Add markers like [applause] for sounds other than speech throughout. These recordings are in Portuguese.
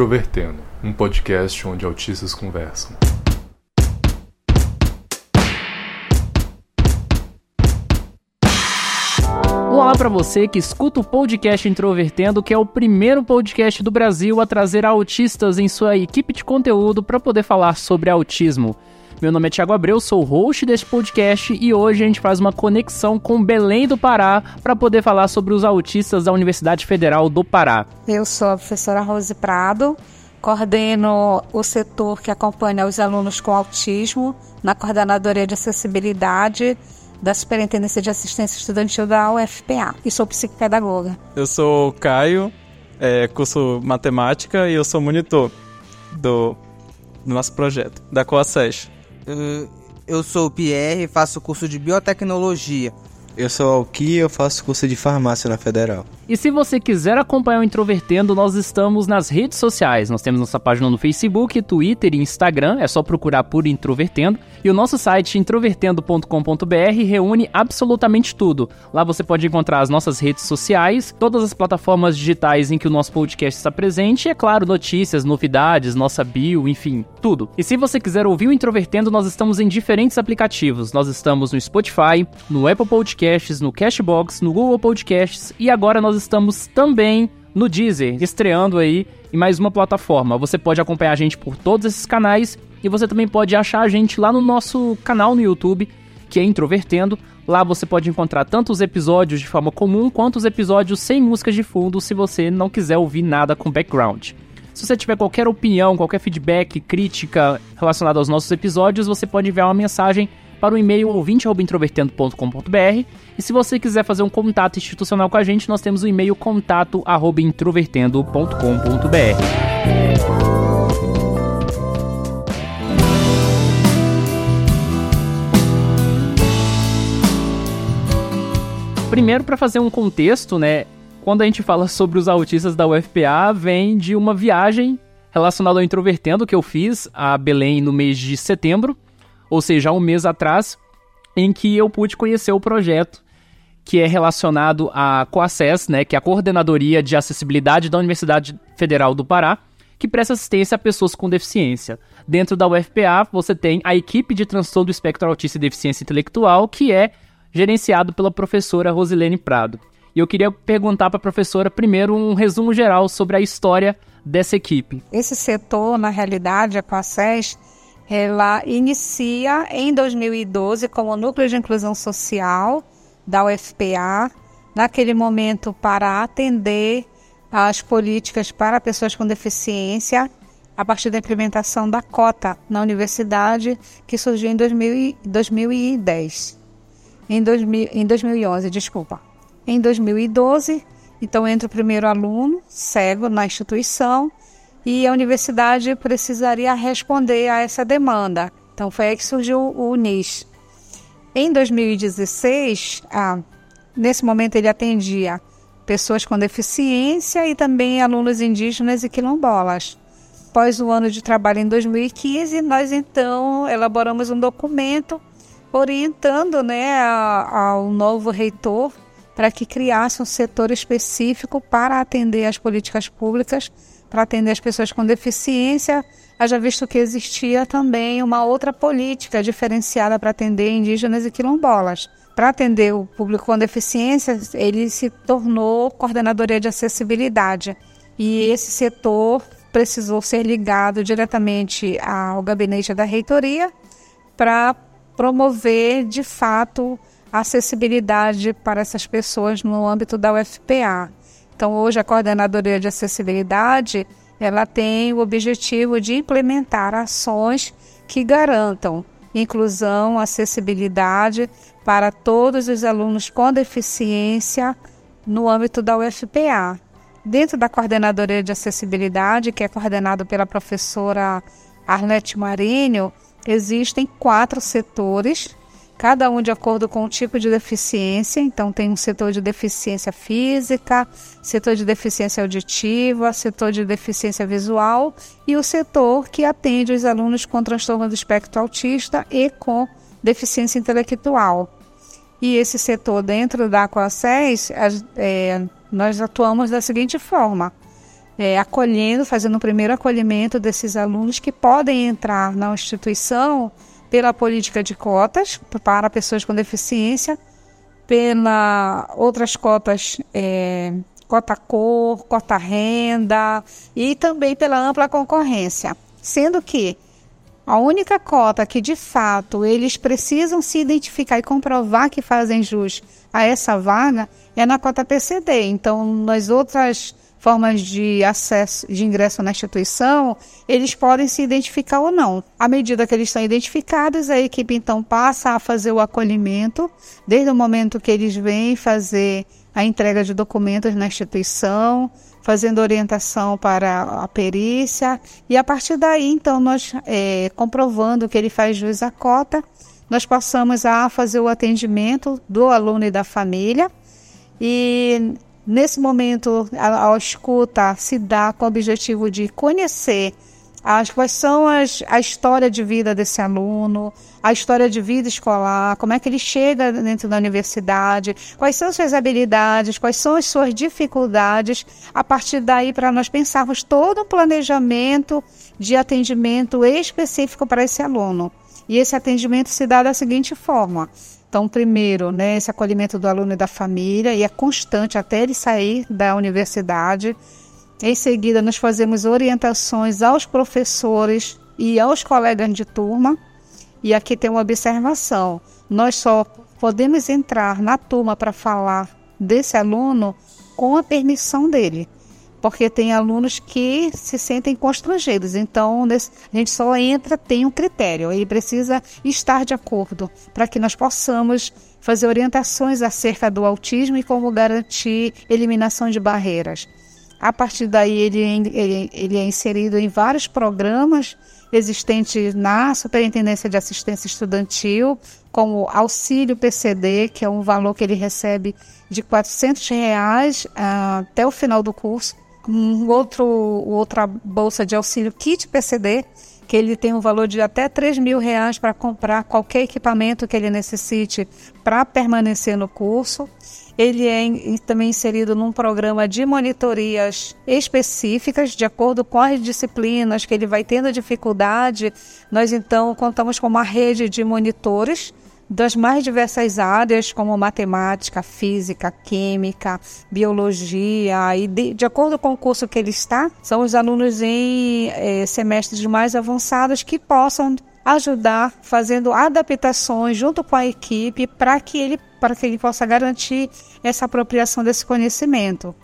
Introvertendo, um podcast onde autistas conversam. Olá para você que escuta o podcast Introvertendo, que é o primeiro podcast do Brasil a trazer autistas em sua equipe de conteúdo para poder falar sobre autismo. Meu nome é Thiago Abreu, sou host deste podcast e hoje a gente faz uma conexão com Belém do Pará para poder falar sobre os autistas da Universidade Federal do Pará. Eu sou a professora Rose Prado, coordeno o setor que acompanha os alunos com autismo na Coordenadoria de Acessibilidade da Superintendência de Assistência Estudantil da UFPA e sou psicopedagoga. Eu sou Caio, é, curso Matemática e eu sou monitor do, do nosso projeto, da COASES. Eu sou o Pierre, faço curso de biotecnologia. Eu sou o Alki, eu faço curso de farmácia na Federal. E se você quiser acompanhar o Introvertendo, nós estamos nas redes sociais. Nós temos nossa página no Facebook, Twitter e Instagram, é só procurar por Introvertendo. E o nosso site introvertendo.com.br reúne absolutamente tudo. Lá você pode encontrar as nossas redes sociais, todas as plataformas digitais em que o nosso podcast está presente e, é claro, notícias, novidades, nossa bio, enfim, tudo. E se você quiser ouvir o Introvertendo, nós estamos em diferentes aplicativos. Nós estamos no Spotify, no Apple Podcasts, no Cashbox, no Google Podcasts e agora nós estamos também no Deezer, estreando aí em mais uma plataforma. Você pode acompanhar a gente por todos esses canais e você também pode achar a gente lá no nosso canal no YouTube, que é Introvertendo. Lá você pode encontrar tanto os episódios de forma comum quanto os episódios sem músicas de fundo, se você não quiser ouvir nada com background. Se você tiver qualquer opinião, qualquer feedback, crítica relacionada aos nossos episódios, você pode enviar uma mensagem para o e-mail ouvinte@introvertendo.com.br. E se você quiser fazer um contato institucional com a gente, nós temos o e-mail contato@introvertendo.com.br. Primeiro, para fazer um contexto, né? Quando a gente fala sobre os autistas da UFPA, vem de uma viagem relacionada ao Introvertendo que eu fiz a Belém no mês de setembro, ou seja, um mês atrás, em que eu pude conhecer o projeto que é relacionado à COACES, né, que é a Coordenadoria de Acessibilidade da Universidade Federal do Pará, que presta assistência a pessoas com deficiência. Dentro da UFPA, você tem a equipe de transtorno do espectro autista e deficiência intelectual, que é gerenciado pela professora Rosilene Prado. E eu queria perguntar para a professora primeiro um resumo geral sobre a história dessa equipe. Esse setor, na realidade, a COACES, ela inicia em 2012 como Núcleo de Inclusão Social da UFPA, naquele momento para atender as políticas para pessoas com deficiência, a partir da implementação da cota na universidade, que surgiu em 2000, 2010. Em, 2000, em 2011, desculpa. Em 2012, então entra o primeiro aluno cego na instituição e a universidade precisaria responder a essa demanda. Então foi aí que surgiu o NIS. Em 2016, ah, nesse momento ele atendia pessoas com deficiência e também alunos indígenas e quilombolas. Após o ano de trabalho em 2015, nós então elaboramos um documento orientando né, ao novo reitor para que criasse um setor específico para atender as políticas públicas, para atender as pessoas com deficiência, haja visto que existia também uma outra política diferenciada para atender indígenas e quilombolas. Para atender o público com deficiência, ele se tornou coordenadoria de acessibilidade. E esse setor precisou ser ligado diretamente ao gabinete da reitoria para promover de fato a acessibilidade para essas pessoas no âmbito da UFPA. Então, hoje a coordenadoria de acessibilidade ela tem o objetivo de implementar ações que garantam inclusão, acessibilidade para todos os alunos com deficiência no âmbito da UFPA. Dentro da coordenadoria de acessibilidade, que é coordenado pela professora Arlete Marinho, existem quatro setores, cada um de acordo com o tipo de deficiência. Então, tem um setor de deficiência física, setor de deficiência auditiva, setor de deficiência visual e o setor que atende os alunos com transtorno do espectro autista e com deficiência intelectual. E esse setor dentro da Coaces, é, nós atuamos da seguinte forma: é, acolhendo, fazendo o primeiro acolhimento desses alunos que podem entrar na instituição pela política de cotas para pessoas com deficiência, pela outras cotas, é, cota cor, cota renda e também pela ampla concorrência. Sendo que a única cota que de fato eles precisam se identificar e comprovar que fazem jus a essa vaga é na cota PCD. Então, nas outras formas de acesso, de ingresso na instituição, eles podem se identificar ou não. À medida que eles são identificados, a equipe então passa a fazer o acolhimento, desde o momento que eles vêm fazer a entrega de documentos na instituição, fazendo orientação para a perícia, e a partir daí, então, nós é, comprovando que ele faz jus à cota, nós passamos a fazer o atendimento do aluno e da família. E Nesse momento, a, escuta se dá com o objetivo de conhecer as, quais são as, a história de vida desse aluno, a história de vida escolar, como é que ele chega dentro da universidade, quais são suas habilidades, quais são as suas dificuldades, a partir daí para nós pensarmos todo um planejamento de atendimento específico para esse aluno. E esse atendimento se dá da seguinte forma: então, primeiro, né, esse acolhimento do aluno e da família, e é constante até ele sair da universidade. Em seguida, nós fazemos orientações aos professores e aos colegas de turma. E aqui tem uma observação: nós só podemos entrar na turma para falar desse aluno com a permissão dele porque tem alunos que se sentem constrangidos. Então, a gente só entra, tem um critério, ele precisa estar de acordo para que nós possamos fazer orientações acerca do autismo e como garantir eliminação de barreiras. A partir daí, ele, ele, ele é inserido em vários programas existentes na Superintendência de Assistência Estudantil, como auxílio PCD, que é um valor que ele recebe de 400 reais, uh, até o final do curso, um outro, outra bolsa de auxílio kit PCD, que ele tem um valor de até 3 mil reais para comprar qualquer equipamento que ele necessite para permanecer no curso. Ele é também inserido num programa de monitorias específicas, de acordo com as disciplinas que ele vai tendo dificuldade. Nós então contamos com uma rede de monitores das mais diversas áreas, como matemática, física, química, biologia, e de, de acordo com o curso que ele está, são os alunos em eh, semestres mais avançados que possam ajudar fazendo adaptações junto com a equipe para que ele para que ele possa garantir essa apropriação desse conhecimento.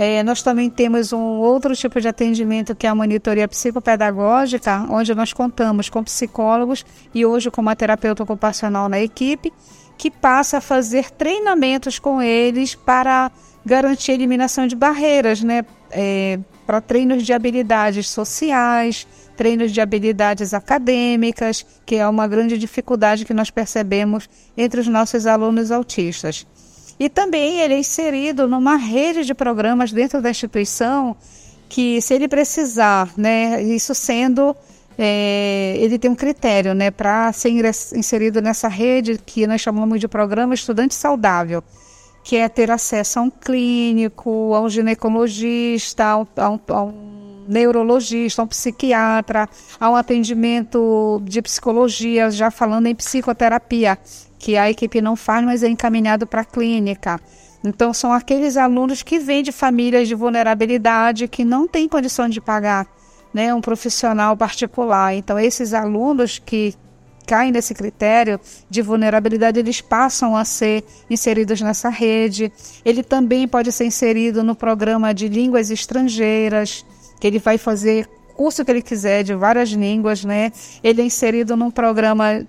É, nós também temos um outro tipo de atendimento que é a monitoria psicopedagógica, onde nós contamos com psicólogos e hoje com uma terapeuta ocupacional na equipe, que passa a fazer treinamentos com eles para garantir a eliminação de barreiras, né? É, para treinos de habilidades sociais, treinos de habilidades acadêmicas, que é uma grande dificuldade que nós percebemos entre os nossos alunos autistas. E também ele é inserido numa rede de programas dentro da instituição que, se ele precisar, né, isso sendo é, ele tem um critério né, para ser inserido nessa rede que nós chamamos de programa estudante saudável, que é ter acesso a um clínico, a um ginecologista, a um, a um, a um neurologista, a um psiquiatra, a um atendimento de psicologia, já falando em psicoterapia, que a equipe não faz, mas é encaminhado para a clínica. Então, são aqueles alunos que vêm de famílias de vulnerabilidade que não têm condição de pagar né, um profissional particular. Então, esses alunos que caem nesse critério de vulnerabilidade, eles passam a ser inseridos nessa rede. Ele também pode ser inserido no programa de línguas estrangeiras, que ele vai fazer curso que ele quiser de várias línguas, né? Ele é inserido num programa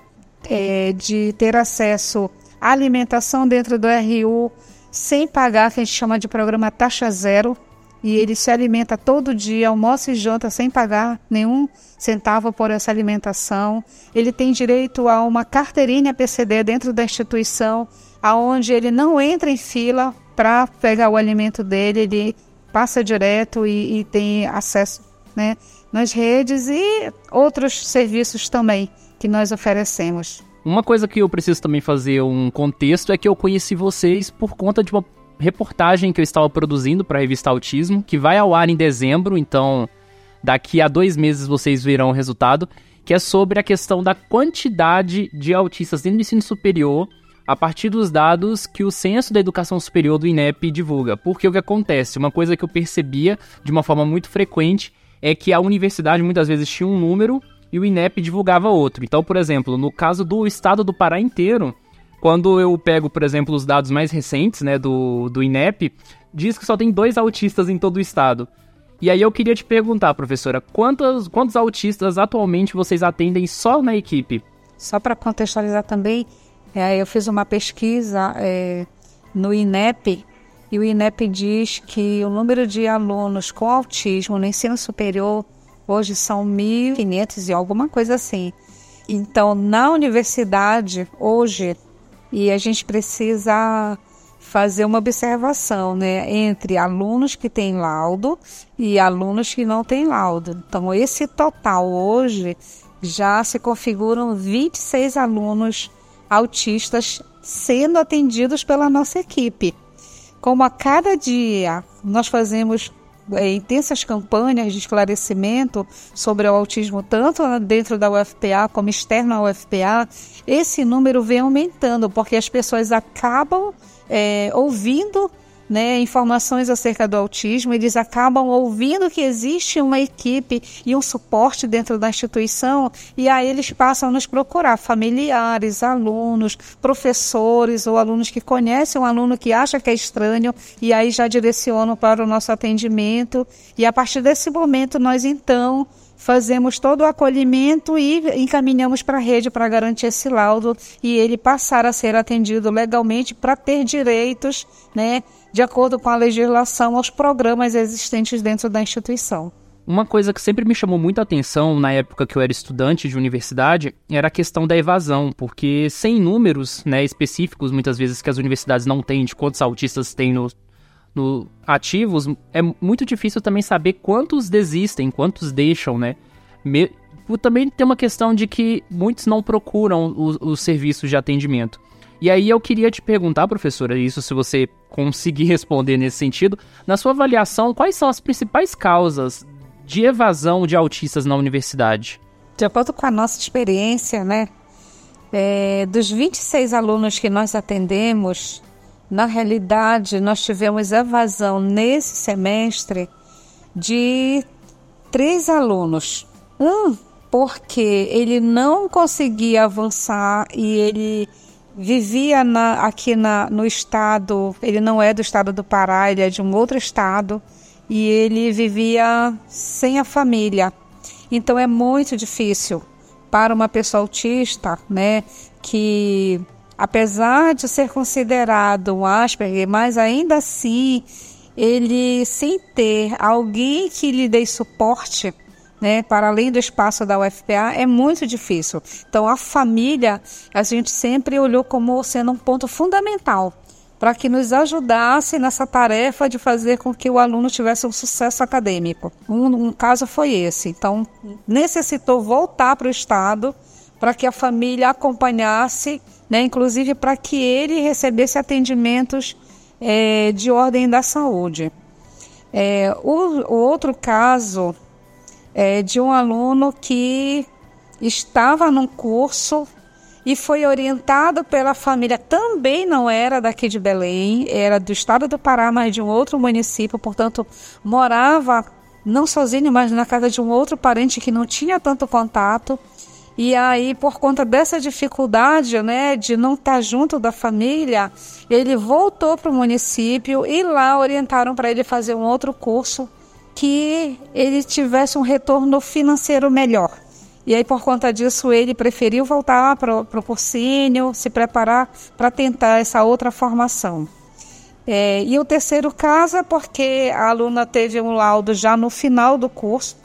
é, de ter acesso à alimentação dentro do RU sem pagar, que a gente chama de programa taxa zero, e ele se alimenta todo dia, almoça e janta sem pagar nenhum centavo por essa alimentação. Ele tem direito a uma carteirinha PCD dentro da instituição, aonde ele não entra em fila para pegar o alimento dele, ele passa direto e, e tem acesso né, nas redes e outros serviços também que nós oferecemos. Uma coisa que eu preciso também fazer um contexto é que eu conheci vocês por conta de uma reportagem que eu estava produzindo para a revista Autismo, que vai ao ar em dezembro, então daqui a dois meses vocês verão o resultado, que é sobre a questão da quantidade de autistas dentro do ensino superior a partir dos dados que o Censo da Educação Superior do INEP divulga. Porque o que acontece? Uma coisa que eu percebia de uma forma muito frequente é que a universidade muitas vezes tinha um número e o INEP divulgava outro. Então, por exemplo, no caso do estado do Pará inteiro, quando eu pego, por exemplo, os dados mais recentes né, do, do INEP, diz que só tem dois autistas em todo o estado. E aí eu queria te perguntar, professora, quantos, quantos autistas atualmente vocês atendem só na equipe? Só para contextualizar também, é, eu fiz uma pesquisa é, no INEP e o INEP diz que o número de alunos com autismo no ensino superior hoje são 1.500 e alguma coisa assim. Então, na universidade, hoje, e a gente precisa fazer uma observação, né, entre alunos que têm laudo e alunos que não têm laudo. Então, esse total hoje já se configuram 26 alunos autistas sendo atendidos pela nossa equipe. Como a cada dia nós fazemos é, intensas campanhas de esclarecimento sobre o autismo, tanto dentro da UFPA como externo à UFPA, esse número vem aumentando, porque as pessoas acabam é, ouvindo né, informações acerca do autismo, eles acabam ouvindo que existe uma equipe e um suporte dentro da instituição e aí eles passam a nos procurar, familiares, alunos, professores ou alunos que conhecem um aluno que acha que é estranho e aí já direcionam para o nosso atendimento. E a partir desse momento nós então fazemos todo o acolhimento e encaminhamos para a rede para garantir esse laudo e ele passar a ser atendido legalmente para ter direitos, né, de acordo com a legislação aos programas existentes dentro da instituição. Uma coisa que sempre me chamou muita atenção na época que eu era estudante de universidade era a questão da evasão, porque sem números né, específicos, muitas vezes que as universidades não têm de quantos autistas tem no, no ativos, é muito difícil também saber quantos desistem, quantos deixam, né? Me, também tem uma questão de que muitos não procuram os, os serviços de atendimento. E aí eu queria te perguntar, professora, isso se você conseguir [laughs] responder nesse sentido, na sua avaliação, quais são as principais causas de evasão de autistas na universidade? De acordo com a nossa experiência, né, é, dos 26 alunos que nós atendemos, na realidade, nós tivemos evasão nesse semestre de três alunos. Um, porque ele não conseguia avançar e ele vivia na, aqui na, no estado, ele não é do estado do Pará, ele é de um outro estado, e ele vivia sem a família. Então é muito difícil para uma pessoa autista, né, que apesar de ser considerado um Asperger, mas ainda assim ele sem ter alguém que lhe dê suporte, né, para além do espaço da UFPA, é muito difícil. Então a família a gente sempre olhou como sendo um ponto fundamental para que nos ajudasse nessa tarefa de fazer com que o aluno tivesse um sucesso acadêmico. Um, um caso foi esse. Então necessitou voltar para o estado para que a família acompanhasse né, inclusive para que ele recebesse atendimentos é, de ordem da saúde. É, o, o, outro caso é de um aluno que estava num curso e foi orientado pela família, também não era daqui de Belém, era do estado do Pará, mas de um outro município, portanto, morava não sozinho, mas na casa de um outro parente que não tinha tanto contato. E aí, por conta dessa dificuldade, né, de não estar junto da família, ele voltou para o município e lá orientaram para ele fazer um outro curso que ele tivesse um retorno financeiro melhor. E aí, por conta disso, ele preferiu voltar para o cursinho, se preparar para tentar essa outra formação. É, e o terceiro caso é porque a aluna teve um laudo já no final do curso,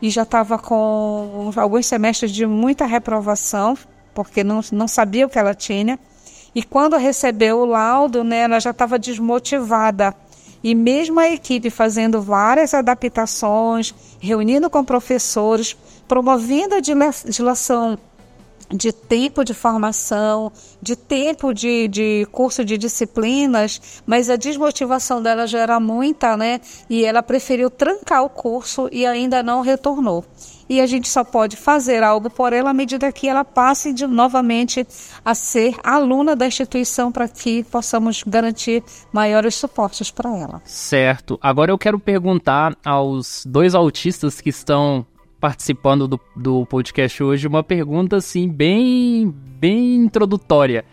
e já estava com alguns semestres de muita reprovação, porque não, não sabia o que ela tinha. E quando recebeu o laudo, né, ela já estava desmotivada. E mesmo a equipe fazendo várias adaptações, reunindo com professores, promovendo a dilação de tempo de formação, de tempo de, de curso de disciplinas, mas a desmotivação dela já era muita, né? E ela preferiu trancar o curso e ainda não retornou. E a gente só pode fazer algo por ela à medida que ela passe de, novamente a ser aluna da instituição para que possamos garantir maiores suportes para ela. Certo. Agora eu quero perguntar aos dois autistas que estão participando do, do podcast hoje uma pergunta assim bem bem introdutória.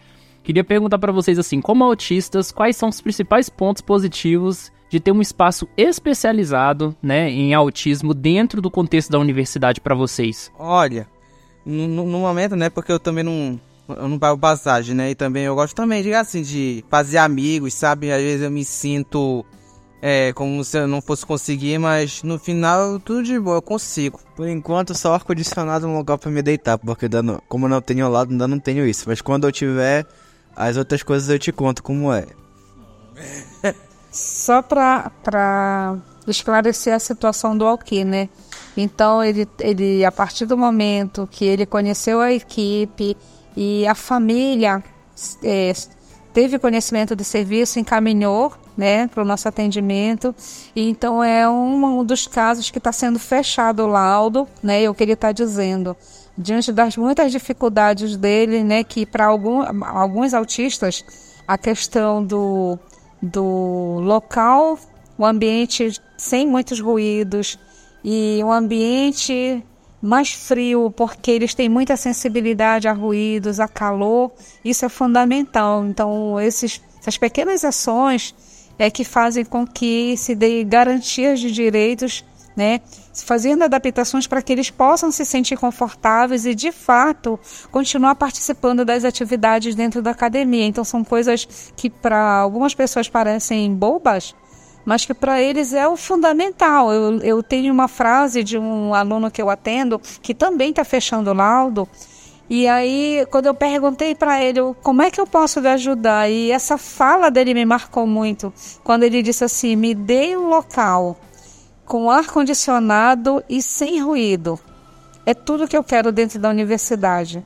Queria perguntar para vocês assim, como autistas, quais são os principais pontos positivos de ter um espaço especializado, né, em autismo dentro do contexto da universidade para vocês? Olha, no, no, momento, né, porque eu também não eu não pago passagem, né, e também eu gosto também de assim de fazer amigos, sabe? Às vezes eu me sinto é, como se eu não fosse conseguir, mas no final tudo de boa, eu consigo. Por enquanto, só ar-condicionado um lugar para me deitar, porque dando, como eu não tenho ao lado, ainda não tenho isso. Mas quando eu tiver, as outras coisas eu te conto como é. [laughs] Só para esclarecer a situação do Alki, né? Então, ele, ele, a partir do momento que ele conheceu a equipe e a família é, teve conhecimento do serviço, encaminhou né, para o nosso atendimento. E então é um, um dos casos que está sendo fechado o laudo, né? Eu queria estar tá dizendo, diante das muitas dificuldades dele, né, que para alguns autistas a questão do, do local, o ambiente sem muitos ruídos e um ambiente mais frio, porque eles têm muita sensibilidade a ruídos, a calor, isso é fundamental. Então, esses, essas pequenas ações é que fazem com que se dê garantias de direitos, né? Fazendo adaptações para que eles possam se sentir confortáveis e, de fato, continuar participando das atividades dentro da academia. Então, são coisas que para algumas pessoas parecem bobas, mas que para eles é o fundamental. Eu, eu tenho uma frase de um aluno que eu atendo, que também está fechando o laudo, e aí, quando eu perguntei para ele como é que eu posso lhe ajudar, e essa fala dele me marcou muito, quando ele disse assim: me dê um local com ar condicionado e sem ruído. É tudo que eu quero dentro da universidade.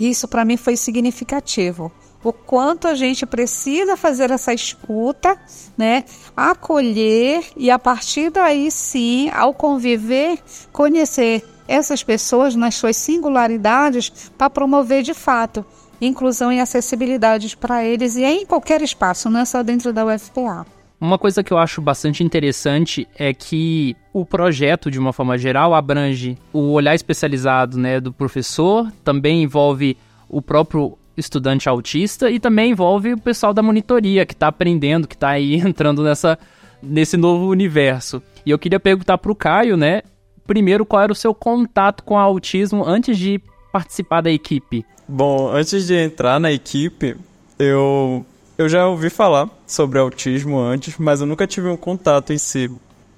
Isso para mim foi significativo. O quanto a gente precisa fazer essa escuta, né? Acolher e a partir daí sim, ao conviver, conhecer essas pessoas nas suas singularidades para promover de fato inclusão e acessibilidade para eles e em qualquer espaço, não é só dentro da UFPA. Uma coisa que eu acho bastante interessante é que o projeto, de uma forma geral, abrange o olhar especializado né, do professor, também envolve o próprio estudante autista e também envolve o pessoal da monitoria que está aprendendo, que está aí [laughs] entrando nessa, nesse novo universo. E eu queria perguntar para o Caio, né, primeiro, qual era o seu contato com o autismo antes de participar da equipe? Bom, antes de entrar na equipe, eu, eu já ouvi falar sobre autismo antes, mas eu nunca tive um contato em si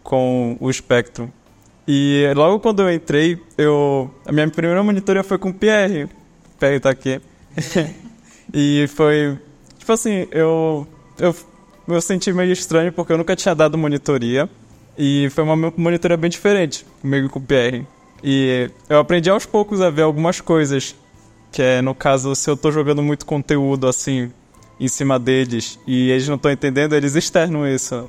com o espectro. E logo quando eu entrei, eu a minha primeira monitoria foi com o Pierre. Pierre tá aqui. [laughs] e foi tipo assim, eu eu eu senti meio estranho porque eu nunca tinha dado monitoria. E foi uma monitoria bem diferente comigo e com o PR. E eu aprendi aos poucos a ver algumas coisas. Que é, no caso, se eu tô jogando muito conteúdo assim em cima deles e eles não estão entendendo, eles externam isso.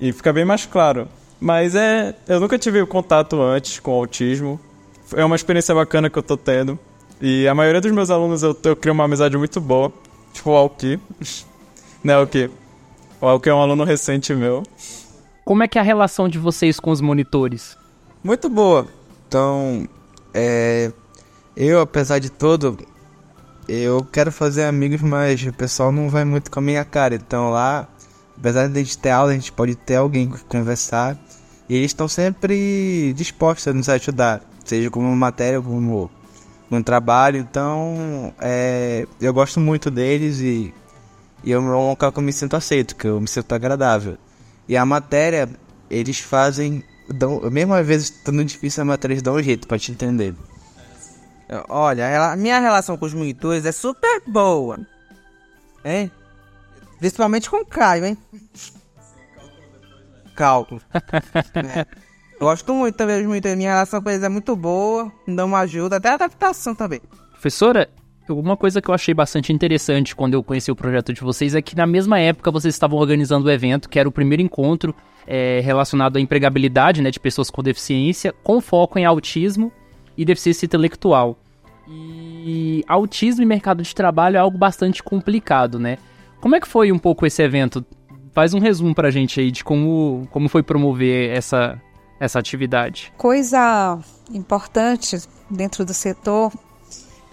E fica bem mais claro. Mas é. Eu nunca tive contato antes com autismo. É uma experiência bacana que eu tô tendo. E a maioria dos meus alunos eu, eu crio uma amizade muito boa. Tipo o Alki. [laughs] né, Alki? O Alki é um aluno recente meu. Como é que é a relação de vocês com os monitores? Muito boa. Então, é, eu, apesar de tudo, eu quero fazer amigos, mas o pessoal não vai muito com a minha cara. Então lá, apesar de a gente ter aula, a gente pode ter alguém com conversar. E eles estão sempre dispostos a nos ajudar, seja como matéria ou como no trabalho. Então, é, eu gosto muito deles e, e é um local que eu me sinto aceito, que eu me sinto agradável. E a matéria, eles fazem. Dão, mesmo às vezes estando difícil a matéria, eles dão um jeito pra te entender. Olha, a minha relação com os monitores é super boa. Hein? Principalmente com o Caio, hein? Cálculo. é. [laughs] Gosto muito dos monitores. Minha relação com eles é muito boa. Me dão uma ajuda, até a adaptação também. Professora, uma coisa que eu achei bastante interessante quando eu conheci o projeto de vocês é que na mesma época vocês estavam organizando o evento, que era o primeiro encontro é, relacionado à empregabilidade né, de pessoas com deficiência, com foco em autismo e deficiência intelectual. E autismo e mercado de trabalho é algo bastante complicado, né? Como é que foi um pouco esse evento? Faz um resumo pra gente aí de como, como foi promover essa, essa atividade. Coisa importante dentro do setor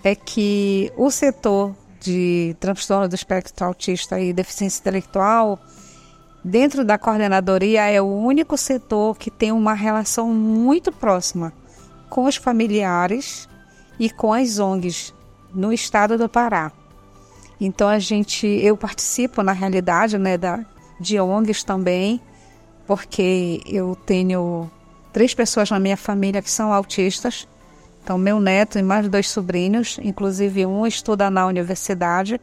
é que o setor de transtorno do espectro autista e deficiência intelectual, dentro da coordenadoria, é o único setor que tem uma relação muito próxima com os familiares e com as ONGs no estado do Pará. Então a gente, eu participo na realidade, né, da de ONGs também, porque eu tenho três pessoas na minha família que são autistas então, meu neto e mais dois sobrinhos, inclusive um estuda na universidade.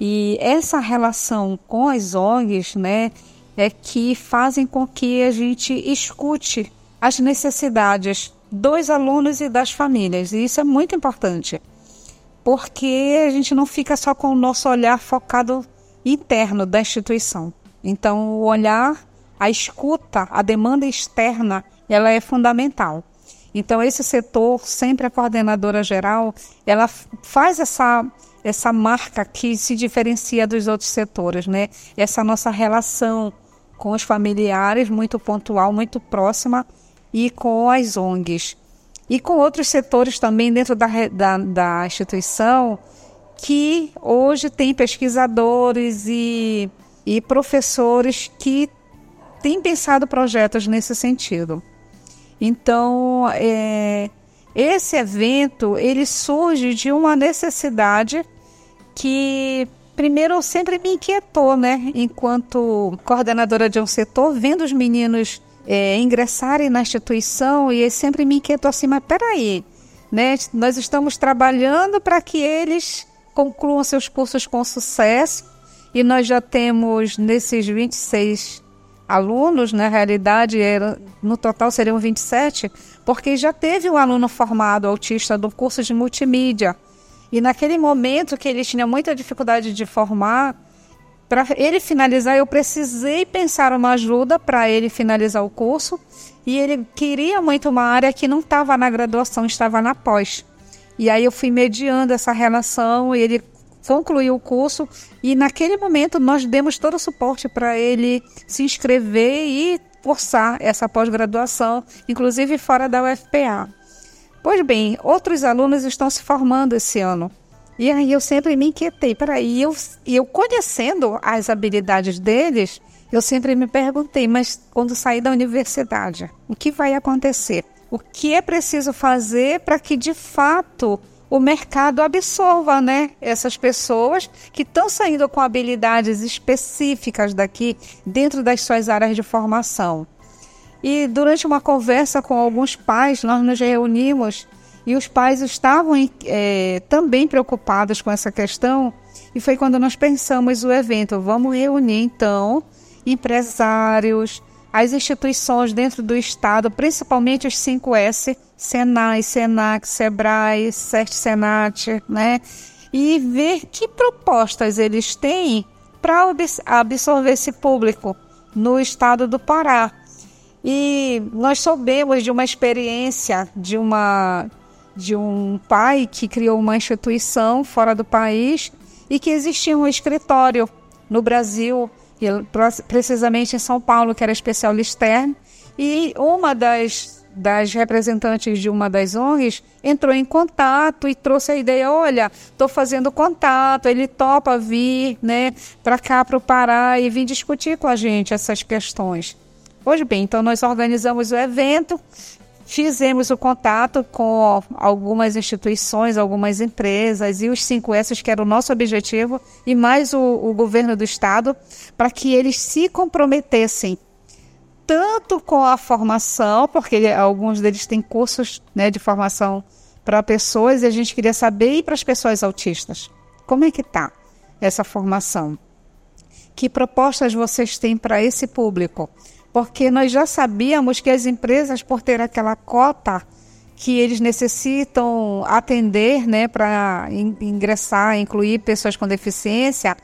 E essa relação com as ONGs, né, é que fazem com que a gente escute as necessidades dos alunos e das famílias. E isso é muito importante, porque a gente não fica só com o nosso olhar focado interno da instituição. Então, o olhar, a escuta, a demanda externa, ela é fundamental. Então, esse setor, sempre a coordenadora geral, ela faz essa, essa marca que se diferencia dos outros setores, né? Essa nossa relação com os familiares, muito pontual, muito próxima, e com as ONGs. E com outros setores também dentro da, da, da instituição, que hoje tem pesquisadores e, e professores que têm pensado projetos nesse sentido. Então, é, esse evento ele surge de uma necessidade que primeiro sempre me inquietou, né? Enquanto coordenadora de um setor, vendo os meninos é, ingressarem na instituição e sempre me inquietou assim, mas peraí, né? Nós estamos trabalhando para que eles concluam seus cursos com sucesso e nós já temos nesses 26 alunos, na realidade, era, no total seriam 27, porque já teve um aluno formado autista do curso de multimídia. E naquele momento que ele tinha muita dificuldade de formar, para ele finalizar, eu precisei pensar uma ajuda para ele finalizar o curso. E ele queria muito uma área que não estava na graduação, estava na pós. E aí eu fui mediando essa relação e ele concluiu o curso e naquele momento nós demos todo o suporte para ele se inscrever e forçar essa pós-graduação, inclusive fora da UFPA. Pois bem, outros alunos estão se formando esse ano. E aí eu sempre me inquietei. Peraí, eu, eu conhecendo as habilidades deles, eu sempre me perguntei, mas quando sair da universidade, o que vai acontecer? O que é preciso fazer para que de fato o mercado absorva, né, essas pessoas que estão saindo com habilidades específicas daqui dentro das suas áreas de formação. E durante uma conversa com alguns pais, nós nos reunimos e os pais estavam é, também preocupados com essa questão. E foi quando nós pensamos o evento. Vamos reunir então empresários, as instituições dentro do Estado, principalmente os 5S, Senai, Senac, Sebrae, Cert Senat, né? E ver que propostas eles têm para absorver esse público no estado do Pará. E nós soubemos de uma experiência de uma de um pai que criou uma instituição fora do país e que existia um escritório no Brasil, precisamente em São Paulo, que era especial Lister, e uma das das representantes de uma das ONGs entrou em contato e trouxe a ideia: olha, estou fazendo contato, ele topa vir né, para cá, para o Pará, e vir discutir com a gente essas questões. Pois bem, então nós organizamos o evento, fizemos o contato com algumas instituições, algumas empresas e os 5S, que era o nosso objetivo, e mais o, o governo do estado, para que eles se comprometessem tanto com a formação, porque alguns deles têm cursos né, de formação para pessoas, e a gente queria saber e para as pessoas autistas. Como é que está essa formação? Que propostas vocês têm para esse público? Porque nós já sabíamos que as empresas, por ter aquela cota que eles necessitam atender, né, para ingressar, incluir pessoas com deficiência.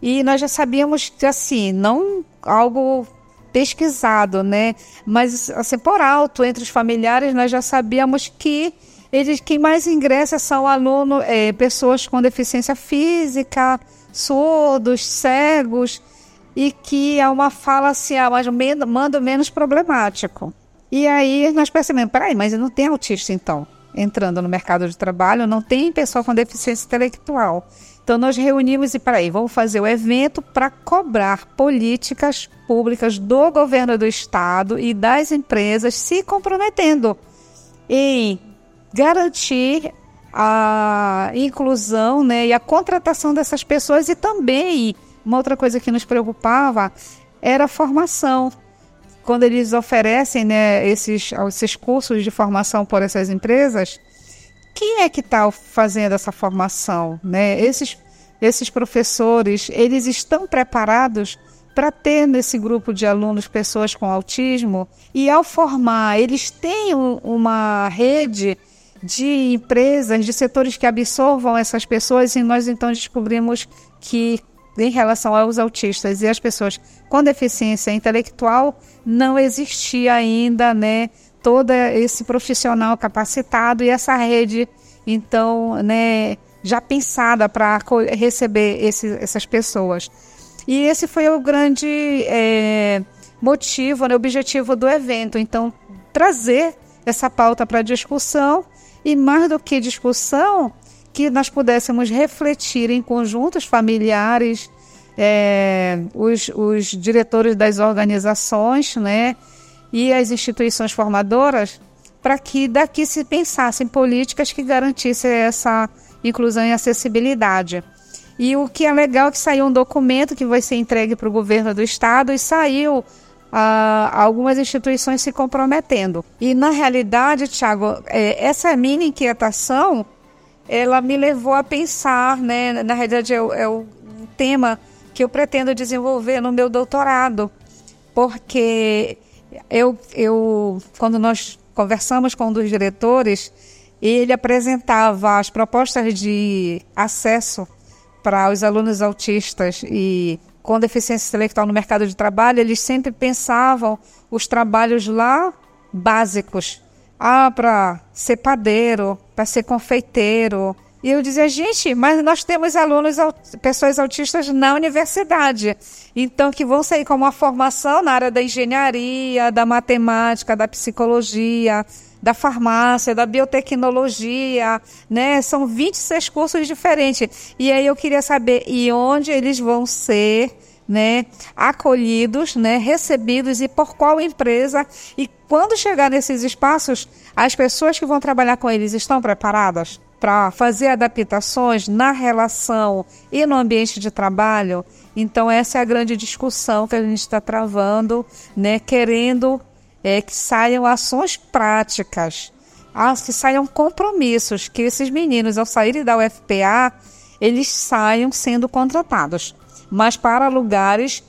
E nós já sabíamos que assim, não algo pesquisado, né, mas assim por alto entre os familiares nós já sabíamos que eles quem mais ingressa são alunos, é, pessoas com deficiência física, surdos, cegos e que é uma fala assim, ah, mas mando menos problemático. E aí nós percebemos, peraí, mas não tem autista então, entrando no mercado de trabalho, não tem pessoa com deficiência intelectual. Então nós reunimos e peraí, vamos fazer o evento para cobrar políticas públicas do governo do estado e das empresas se comprometendo em garantir a inclusão né, e a contratação dessas pessoas e também uma outra coisa que nos preocupava era a formação quando eles oferecem né, esses, esses cursos de formação por essas empresas, quem é que está fazendo essa formação? Né? Esses, esses professores, eles estão preparados para ter nesse grupo de alunos pessoas com autismo e ao formar, eles têm uma rede de empresas, de setores que absorvam essas pessoas e nós então descobrimos que em relação aos autistas e as pessoas com deficiência intelectual, não existia ainda, né, todo esse profissional capacitado e essa rede, então, né, já pensada para receber esse, essas pessoas. E esse foi o grande é, motivo, né, objetivo do evento. Então, trazer essa pauta para discussão e mais do que discussão, que nós pudéssemos refletir em conjuntos familiares, é, os, os diretores das organizações né, e as instituições formadoras, para que daqui se pensassem políticas que garantissem essa inclusão e acessibilidade. E o que é legal é que saiu um documento que vai ser entregue para o governo do estado e saiu ah, algumas instituições se comprometendo. E na realidade, Tiago, é, essa minha inquietação ela me levou a pensar, né? Na realidade, é, é um tema que eu pretendo desenvolver no meu doutorado, porque eu, eu quando nós conversamos com um dos diretores, ele apresentava as propostas de acesso para os alunos autistas e com deficiência intelectual no mercado de trabalho, eles sempre pensavam os trabalhos lá básicos, ah, para ser padeiro, para ser confeiteiro. E eu dizia, gente, mas nós temos alunos, pessoas autistas na universidade. Então, que vão sair com uma formação na área da engenharia, da matemática, da psicologia, da farmácia, da biotecnologia, né? São 26 cursos diferentes. E aí eu queria saber e onde eles vão ser né, acolhidos, né, recebidos e por qual empresa. E quando chegar nesses espaços, as pessoas que vão trabalhar com eles estão preparadas para fazer adaptações na relação e no ambiente de trabalho. Então essa é a grande discussão que a gente está travando, né, querendo é, que saiam ações práticas, que saiam compromissos, que esses meninos ao saírem da UFPA eles saiam sendo contratados mas para lugares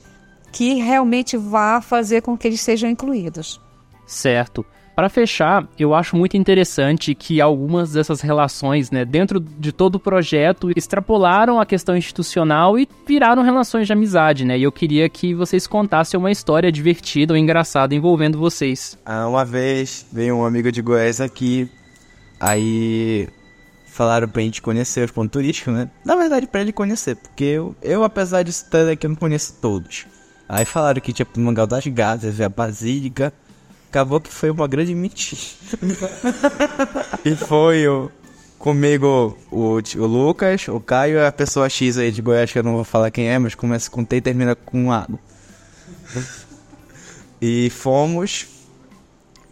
que realmente vá fazer com que eles sejam incluídos. Certo. Para fechar, eu acho muito interessante que algumas dessas relações, né, dentro de todo o projeto, extrapolaram a questão institucional e viraram relações de amizade, né? E eu queria que vocês contassem uma história divertida ou engraçada envolvendo vocês. Ah, uma vez veio um amigo de Goiás aqui, aí falaram pra gente conhecer os pontos turísticos, né? Na verdade, pra ele conhecer, porque eu, eu apesar de estar aqui, eu não conheço todos. Aí falaram que tinha Mangal das Gatas, a Basílica. Acabou que foi uma grande mentira. [laughs] e foi o, comigo o, o Lucas, o Caio e a pessoa X aí de Goiás, que eu não vou falar quem é, mas começa com T e termina com A. e fomos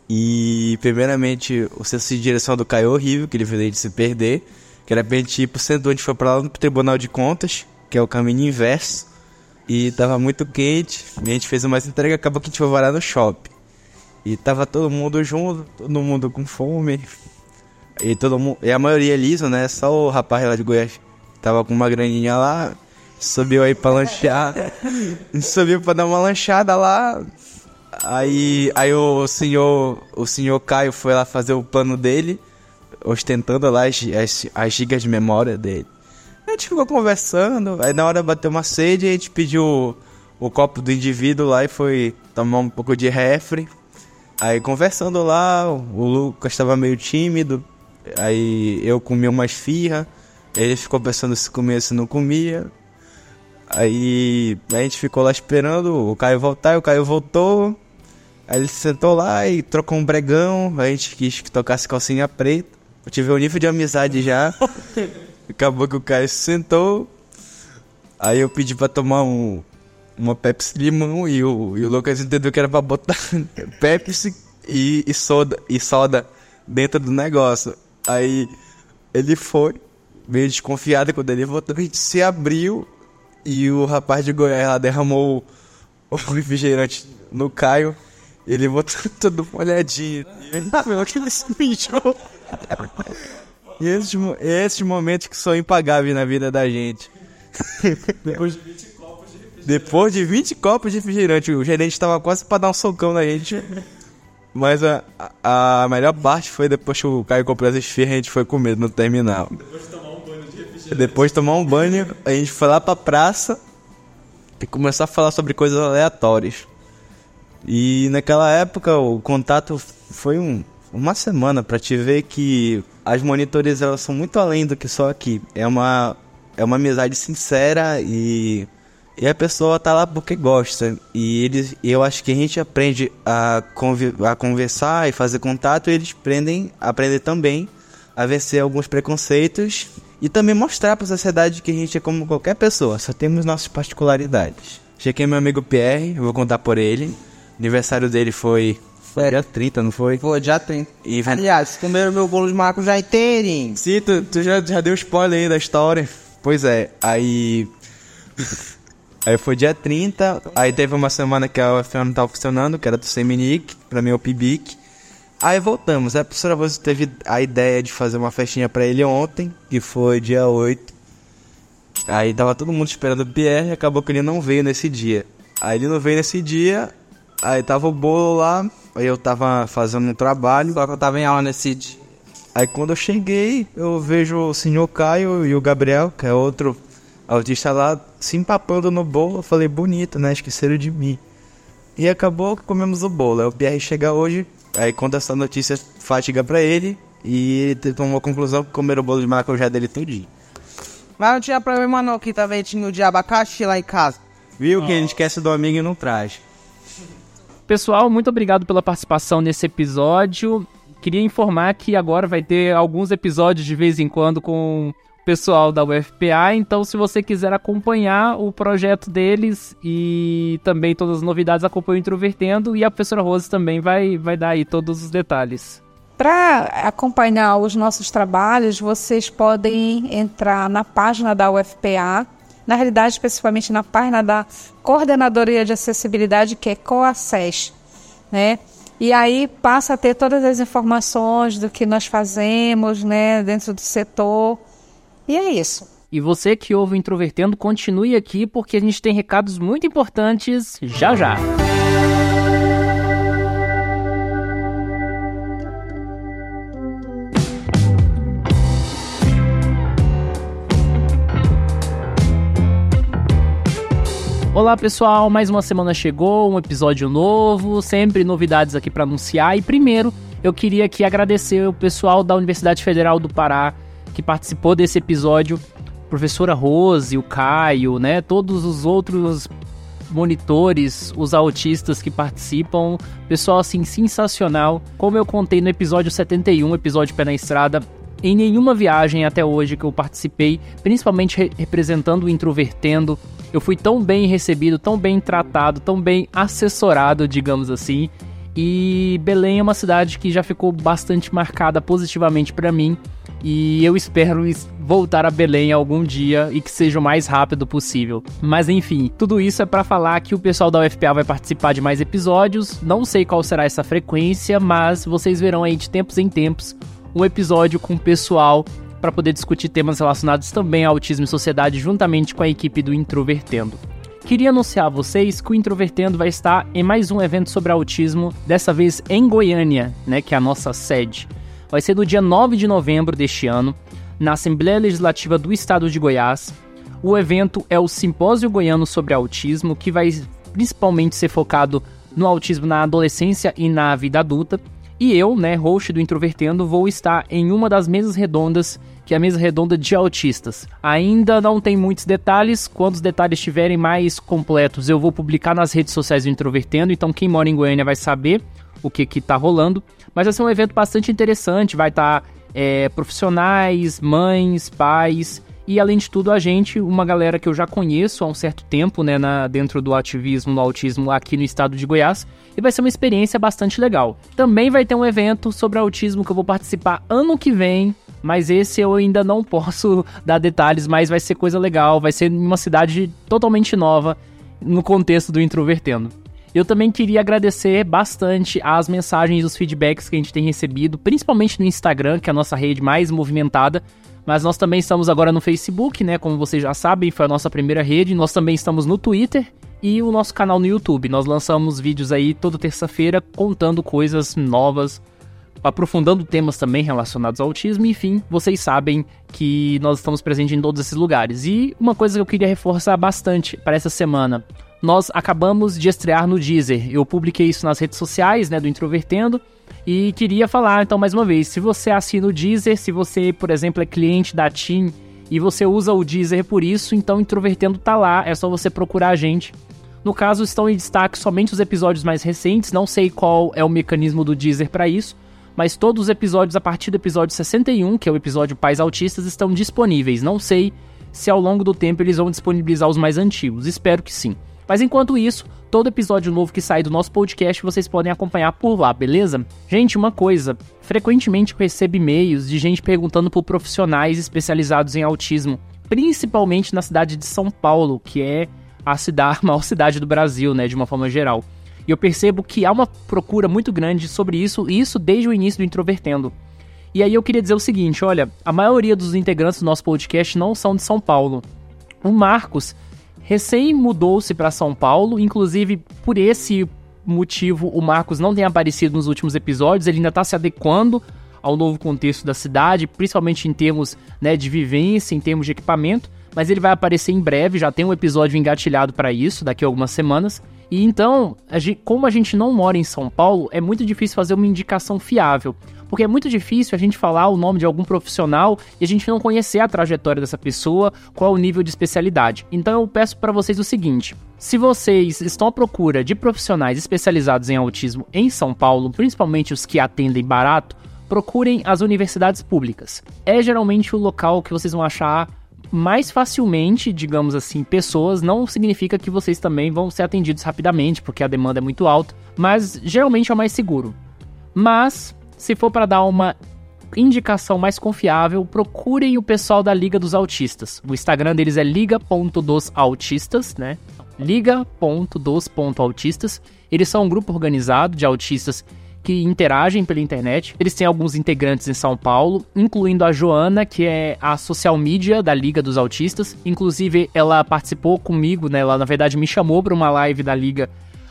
e, primeiramente, o senso de direção do Caio é horrível, que ele veio de se perder. Que era bem tipo, sendo onde foi pra lá no Tribunal de Contas, que é o caminho inverso. E tava muito quente, e a gente fez uma entrega, acabou que a gente foi varar no shopping. E tava todo mundo junto, todo mundo com fome. E todo mundo, e a maioria liso, né? Só o rapaz lá de Goiás tava com uma graninha lá, subiu aí pra lanchar. [laughs] subiu pra dar uma lanchada lá, Aí, aí o senhor, o senhor Caio foi lá fazer o plano dele, ostentando lá as, as, as gigas de memória dele. A gente ficou conversando, aí na hora bateu uma sede, a gente pediu o, o copo do indivíduo lá e foi tomar um pouco de refre. Aí conversando lá, o Lucas estava meio tímido, aí eu comi umas firra, ele ficou pensando se comia se não comia. Aí a gente ficou lá esperando o Caio voltar, o Caio voltou. Aí ele se sentou lá e trocou um bregão, a gente quis que tocasse calcinha preta. Eu tive um nível de amizade já. [laughs] Acabou que o Caio se sentou. Aí eu pedi pra tomar um, uma Pepsi limão e o, e o Lucas entendeu que era pra botar [laughs] Pepsi e, e, soda, e soda dentro do negócio. Aí ele foi, meio desconfiado quando ele voltou, a gente se abriu e o rapaz de Goiás lá derramou o refrigerante no Caio. Ele botou tudo [laughs] molhadinho. E que ele se mijou. E esses, mo- esses momentos que são impagáveis na vida da gente. [laughs] Depois de 20 copos de refrigerante. Depois de 20 copos de refrigerante. O gerente tava quase pra dar um socão na gente. Mas a, a, melhor parte foi depois que o Caio comprou as esfirras, a gente foi comer no terminal. Depois de tomar um banho, a gente foi lá pra praça e começou a falar sobre coisas aleatórias. E naquela época o contato foi um, uma semana pra te ver que as monitores elas são muito além do que só aqui. É uma, é uma amizade sincera e, e a pessoa tá lá porque gosta. E eles, eu acho que a gente aprende a, a conversar e fazer contato e eles aprendem, aprendem também a vencer alguns preconceitos e também mostrar para a sociedade que a gente é como qualquer pessoa, só temos nossas particularidades. Chequei meu amigo Pierre, vou contar por ele. Aniversário dele foi. Foi dia 30, não foi? Pô, já tem. E Aliás, comeram meu bolo de maracujá inteirinho. Sim, tu, tu já, já deu spoiler aí da história. Pois é, aí. Aí foi dia 30, aí teve uma semana que a UFM não tava funcionando, que era do Seminic, pra mim é o Pibic. Aí voltamos, a professora Rosa teve a ideia de fazer uma festinha pra ele ontem, que foi dia 8. Aí tava todo mundo esperando o Pierre e acabou que ele não veio nesse dia. Aí ele não veio nesse dia, aí tava o bolo lá, aí eu tava fazendo um trabalho. Só que eu tava em aula nesse dia. Aí quando eu cheguei, eu vejo o senhor Caio e o Gabriel, que é outro autista lá, se empapando no bolo. Eu falei, bonito, né? Esqueceram de mim. E acabou que comemos o bolo. Aí o Pierre chega hoje, aí conta essa notícia fática pra ele. E ele tomou a conclusão que comeram o bolo de maracujá dele tudinho. Mas não tinha problema não, que também tinha o de abacaxi lá em casa. Viu que a gente esquece do amigo e não traz. Pessoal, muito obrigado pela participação nesse episódio. Queria informar que agora vai ter alguns episódios de vez em quando com o pessoal da UFPA, então se você quiser acompanhar o projeto deles e também todas as novidades, acompanhe o Introvertendo e a professora Rose também vai, vai dar aí todos os detalhes. Para acompanhar os nossos trabalhos, vocês podem entrar na página da UFPA, na realidade, especificamente na página da Coordenadoria de Acessibilidade, que é COACES, né? E aí passa a ter todas as informações do que nós fazemos, né, dentro do setor. E é isso. E você que ouve o Introvertendo, continue aqui porque a gente tem recados muito importantes já já. Olá pessoal, mais uma semana chegou, um episódio novo, sempre novidades aqui para anunciar. E primeiro, eu queria aqui agradecer o pessoal da Universidade Federal do Pará que participou desse episódio, professora Rose, o Caio, né, todos os outros monitores, os autistas que participam, pessoal assim sensacional. Como eu contei no episódio 71, episódio Pé na Estrada, em nenhuma viagem até hoje que eu participei, principalmente re representando o Introvertendo, eu fui tão bem recebido, tão bem tratado, tão bem assessorado, digamos assim. E Belém é uma cidade que já ficou bastante marcada positivamente para mim. E eu espero voltar a Belém algum dia e que seja o mais rápido possível. Mas enfim, tudo isso é para falar que o pessoal da UFPA vai participar de mais episódios. Não sei qual será essa frequência, mas vocês verão aí de tempos em tempos um episódio com o pessoal para poder discutir temas relacionados também ao autismo e sociedade juntamente com a equipe do Introvertendo. queria anunciar a vocês que o Introvertendo vai estar em mais um evento sobre autismo, dessa vez em Goiânia, né, que é a nossa sede. Vai ser no dia 9 de novembro deste ano, na Assembleia Legislativa do Estado de Goiás. O evento é o Simpósio Goiano sobre Autismo, que vai principalmente ser focado no autismo na adolescência e na vida adulta. E eu, né, host do Introvertendo, vou estar em uma das mesas redondas, que é a mesa redonda de autistas. Ainda não tem muitos detalhes, quando os detalhes estiverem mais completos, eu vou publicar nas redes sociais do Introvertendo, então quem mora em Goiânia vai saber o que que tá rolando. Mas vai ser um evento bastante interessante, vai estar tá, é, profissionais, mães, pais e além de tudo, a gente, uma galera que eu já conheço há um certo tempo, né, na, dentro do ativismo, no autismo aqui no estado de Goiás, e vai ser uma experiência bastante legal. Também vai ter um evento sobre autismo que eu vou participar ano que vem, mas esse eu ainda não [laughs] posso dar detalhes, mas vai ser coisa legal, vai ser uma cidade totalmente nova no contexto do Introvertendo. Eu também queria agradecer bastante as mensagens e os feedbacks que a gente tem recebido, principalmente no Instagram, que é a nossa rede mais movimentada. Mas nós também estamos agora no Facebook, né? Como vocês já sabem, foi a nossa primeira rede. Nós também estamos no Twitter e o nosso canal no YouTube. Nós lançamos vídeos aí toda terça-feira contando coisas novas, aprofundando temas também relacionados ao autismo. Enfim, vocês sabem que nós estamos presentes em todos esses lugares. E uma coisa que eu queria reforçar bastante para essa semana. Nós acabamos de estrear no Deezer. Eu publiquei isso nas redes sociais, né, do Introvertendo. E queria falar então mais uma vez, se você assina o Deezer, se você, por exemplo, é cliente da TIM e você usa o Deezer por isso, então Introvertendo tá lá, é só você procurar a gente. No caso, estão em destaque somente os episódios mais recentes, não sei qual é o mecanismo do Deezer para isso, mas todos os episódios a partir do episódio 61, que é o episódio Pais Autistas, estão disponíveis. Não sei se ao longo do tempo eles vão disponibilizar os mais antigos, espero que sim. Mas enquanto isso, todo episódio novo que sai do nosso podcast vocês podem acompanhar por lá, beleza? Gente, uma coisa, frequentemente eu recebo e-mails de gente perguntando por profissionais especializados em autismo, principalmente na cidade de São Paulo, que é a cidade, a [laughs] maior cidade do Brasil, né, de uma forma geral. E eu percebo que há uma procura muito grande sobre isso, e isso desde o início do Introvertendo. E aí eu queria dizer o seguinte, olha, a maioria dos integrantes do nosso podcast não são de São Paulo. O Marcos recém mudou-se para São Paulo, inclusive por esse motivo o Marcos não tem aparecido nos últimos episódios, ele ainda está se adequando ao novo contexto da cidade, principalmente em termos né, de vivência, em termos de equipamento, mas ele vai aparecer em breve, já tem um episódio engatilhado para isso, daqui a algumas semanas. E então, a gente, como a gente não mora em São Paulo, é muito difícil fazer uma indicação fiável porque é muito difícil a gente falar o nome de algum profissional e a gente não conhecer a trajetória dessa pessoa, qual é o nível de especialidade. Então eu peço para vocês o seguinte: se vocês estão à procura de profissionais especializados em autismo em São Paulo, principalmente os que atendem barato, procurem as universidades públicas. É geralmente o local que vocês vão achar mais facilmente, digamos assim, pessoas, não significa que vocês também vão ser atendidos rapidamente, porque a demanda é muito alta, mas geralmente é o mais seguro. Mas se for para dar uma indicação mais confiável, procurem o pessoal da Liga dos Autistas. O Instagram deles é liga.dosautistas, né? liga.dos.autistas. Eles são um grupo organizado de autistas que interagem pela internet. Eles têm alguns integrantes em São Paulo, incluindo a Joana, que é a social media da Liga dos Autistas. Inclusive, ela participou comigo, né? Ela, na verdade, me chamou para uma live da Liga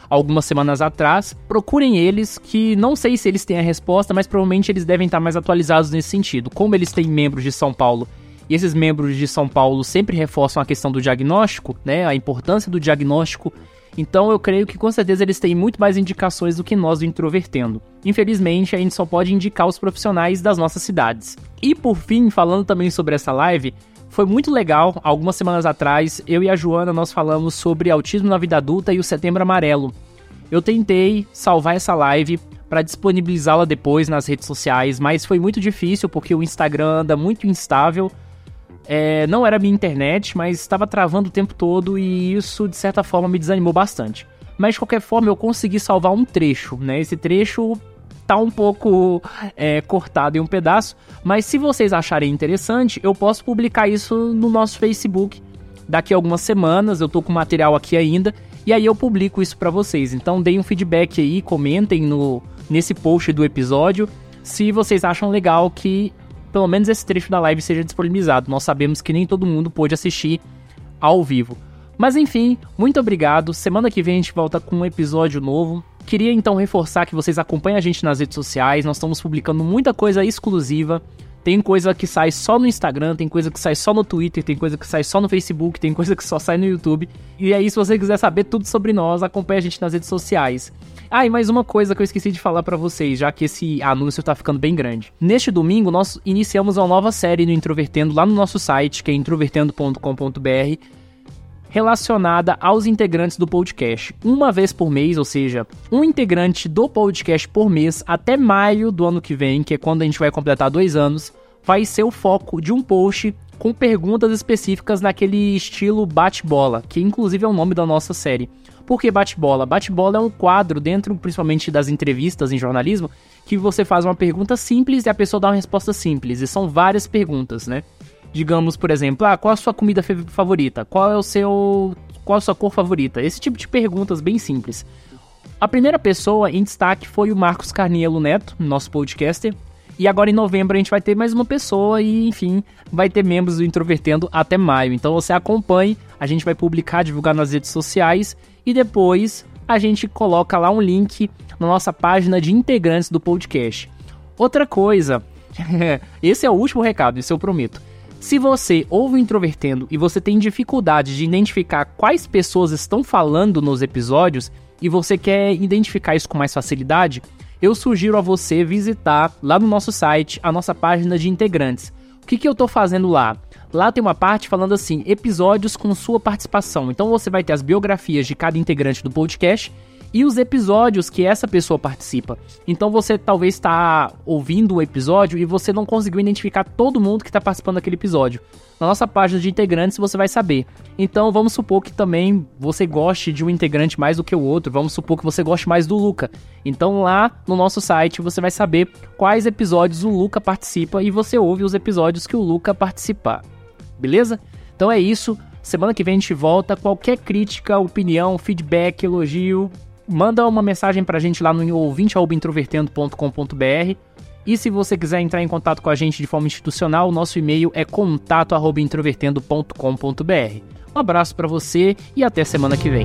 algumas semanas atrás. Procurem eles, que não sei se eles têm a resposta, mas provavelmente eles devem estar mais atualizados nesse sentido. Como eles têm membros de São Paulo e esses membros de São Paulo sempre reforçam a questão do diagnóstico, né, a importância do diagnóstico. Então eu creio que com certeza eles têm muito mais indicações do que nós do Introvertendo. Infelizmente, a gente só pode indicar os profissionais das nossas cidades. E por fim, falando também sobre essa live, foi muito legal. Algumas semanas atrás, eu e a Joana nós falamos sobre autismo na vida adulta e o Setembro Amarelo. Eu tentei salvar essa live para disponibilizá-la depois nas redes sociais, mas foi muito difícil porque o Instagram anda muito instável. É, não era minha internet, mas estava travando o tempo todo e isso de certa forma me desanimou bastante. Mas de qualquer forma eu consegui salvar um trecho, né? Esse trecho tá um pouco é, cortado em um pedaço, mas se vocês acharem interessante, eu posso publicar isso no nosso Facebook daqui a algumas semanas. Eu tô com material aqui ainda e aí eu publico isso para vocês. Então deem um feedback aí, comentem no nesse post do episódio se vocês acham legal que pelo menos esse trecho da live seja disponibilizado. Nós sabemos que nem todo mundo pôde assistir ao vivo. Mas enfim, muito obrigado. Semana que vem a gente volta com um episódio novo. Queria então reforçar que vocês acompanhem a gente nas redes sociais. Nós estamos publicando muita coisa exclusiva. Tem coisa que sai só no Instagram, tem coisa que sai só no Twitter, tem coisa que sai só no Facebook, tem coisa que só sai no YouTube. E aí, se você quiser saber tudo sobre nós, acompanhe a gente nas redes sociais. Ah, e mais uma coisa que eu esqueci de falar para vocês, já que esse anúncio tá ficando bem grande. Neste domingo, nós iniciamos uma nova série no Introvertendo lá no nosso site, que é introvertendo.com.br, relacionada aos integrantes do podcast. Uma vez por mês, ou seja, um integrante do podcast por mês até maio do ano que vem, que é quando a gente vai completar dois anos, vai ser o foco de um post com perguntas específicas naquele estilo bate-bola, que inclusive é o nome da nossa série. Por que bate-bola? Bate-bola é um quadro dentro, principalmente das entrevistas em jornalismo, que você faz uma pergunta simples e a pessoa dá uma resposta simples. E são várias perguntas, né? Digamos, por exemplo, ah, qual a sua comida favorita? Qual é o seu. Qual a sua cor favorita? Esse tipo de perguntas bem simples. A primeira pessoa em destaque foi o Marcos Carnielo Neto, nosso podcaster. E agora em novembro a gente vai ter mais uma pessoa e, enfim, vai ter membros do Introvertendo até maio. Então você acompanhe, a gente vai publicar, divulgar nas redes sociais e depois a gente coloca lá um link na nossa página de integrantes do podcast. Outra coisa, [laughs] esse é o último recado, isso eu prometo. Se você ouve Introvertendo e você tem dificuldade de identificar quais pessoas estão falando nos episódios e você quer identificar isso com mais facilidade, eu sugiro a você visitar lá no nosso site a nossa página de integrantes. O que, que eu estou fazendo lá? Lá tem uma parte falando assim: episódios com sua participação. Então você vai ter as biografias de cada integrante do podcast e os episódios que essa pessoa participa. Então você talvez está ouvindo o episódio e você não conseguiu identificar todo mundo que está participando daquele episódio. Na nossa página de integrantes você vai saber. Então vamos supor que também você goste de um integrante mais do que o outro. Vamos supor que você goste mais do Luca. Então lá no nosso site você vai saber quais episódios o Luca participa e você ouve os episódios que o Luca participar beleza? Então é isso. Semana que vem a gente volta. Qualquer crítica, opinião, feedback, elogio, manda uma mensagem pra gente lá no ouvinte.introvertendo.com.br. E se você quiser entrar em contato com a gente de forma institucional, nosso e-mail é contato@introvertendo.com.br. Um abraço para você e até semana que vem.